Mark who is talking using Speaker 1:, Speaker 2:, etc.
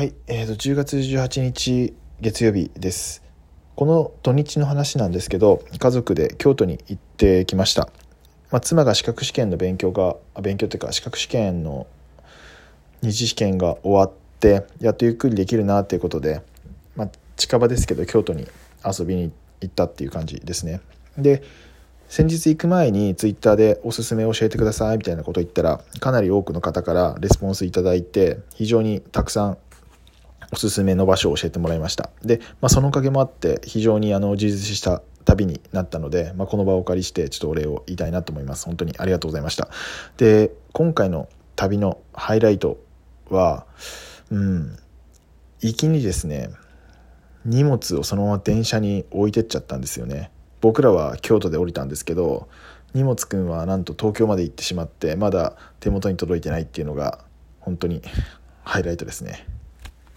Speaker 1: はい、えー、と10月18日月曜日です。この土日の話なんですけど家族で京都に行ってきました、まあ、妻が資格試験の勉強が勉強というか資格試験の二次試験が終わってやっとゆっくりできるなっていうことで、まあ、近場ですけど京都に遊びに行ったっていう感じですね。で先日行く前にツイッターでおすすめ教えてくださいみたいなこと言ったらかなり多くの方からレスポンスいただいて非常にたくさんおすすめの場所を教えてもらいました。で、まあ、そのおかげもあって非常にあの充実した旅になったので、まあ、この場をお借りしてちょっとお礼を言いたいなと思います。本当にありがとうございました。で今回の旅のハイライトはうん行きにですね荷物をそのまま電車に置いてっちゃったんですよね。僕らは京都で降りたんですけど荷物くんはなんと東京まで行ってしまってまだ手元に届いてないっていうのが本当にハイライトですね。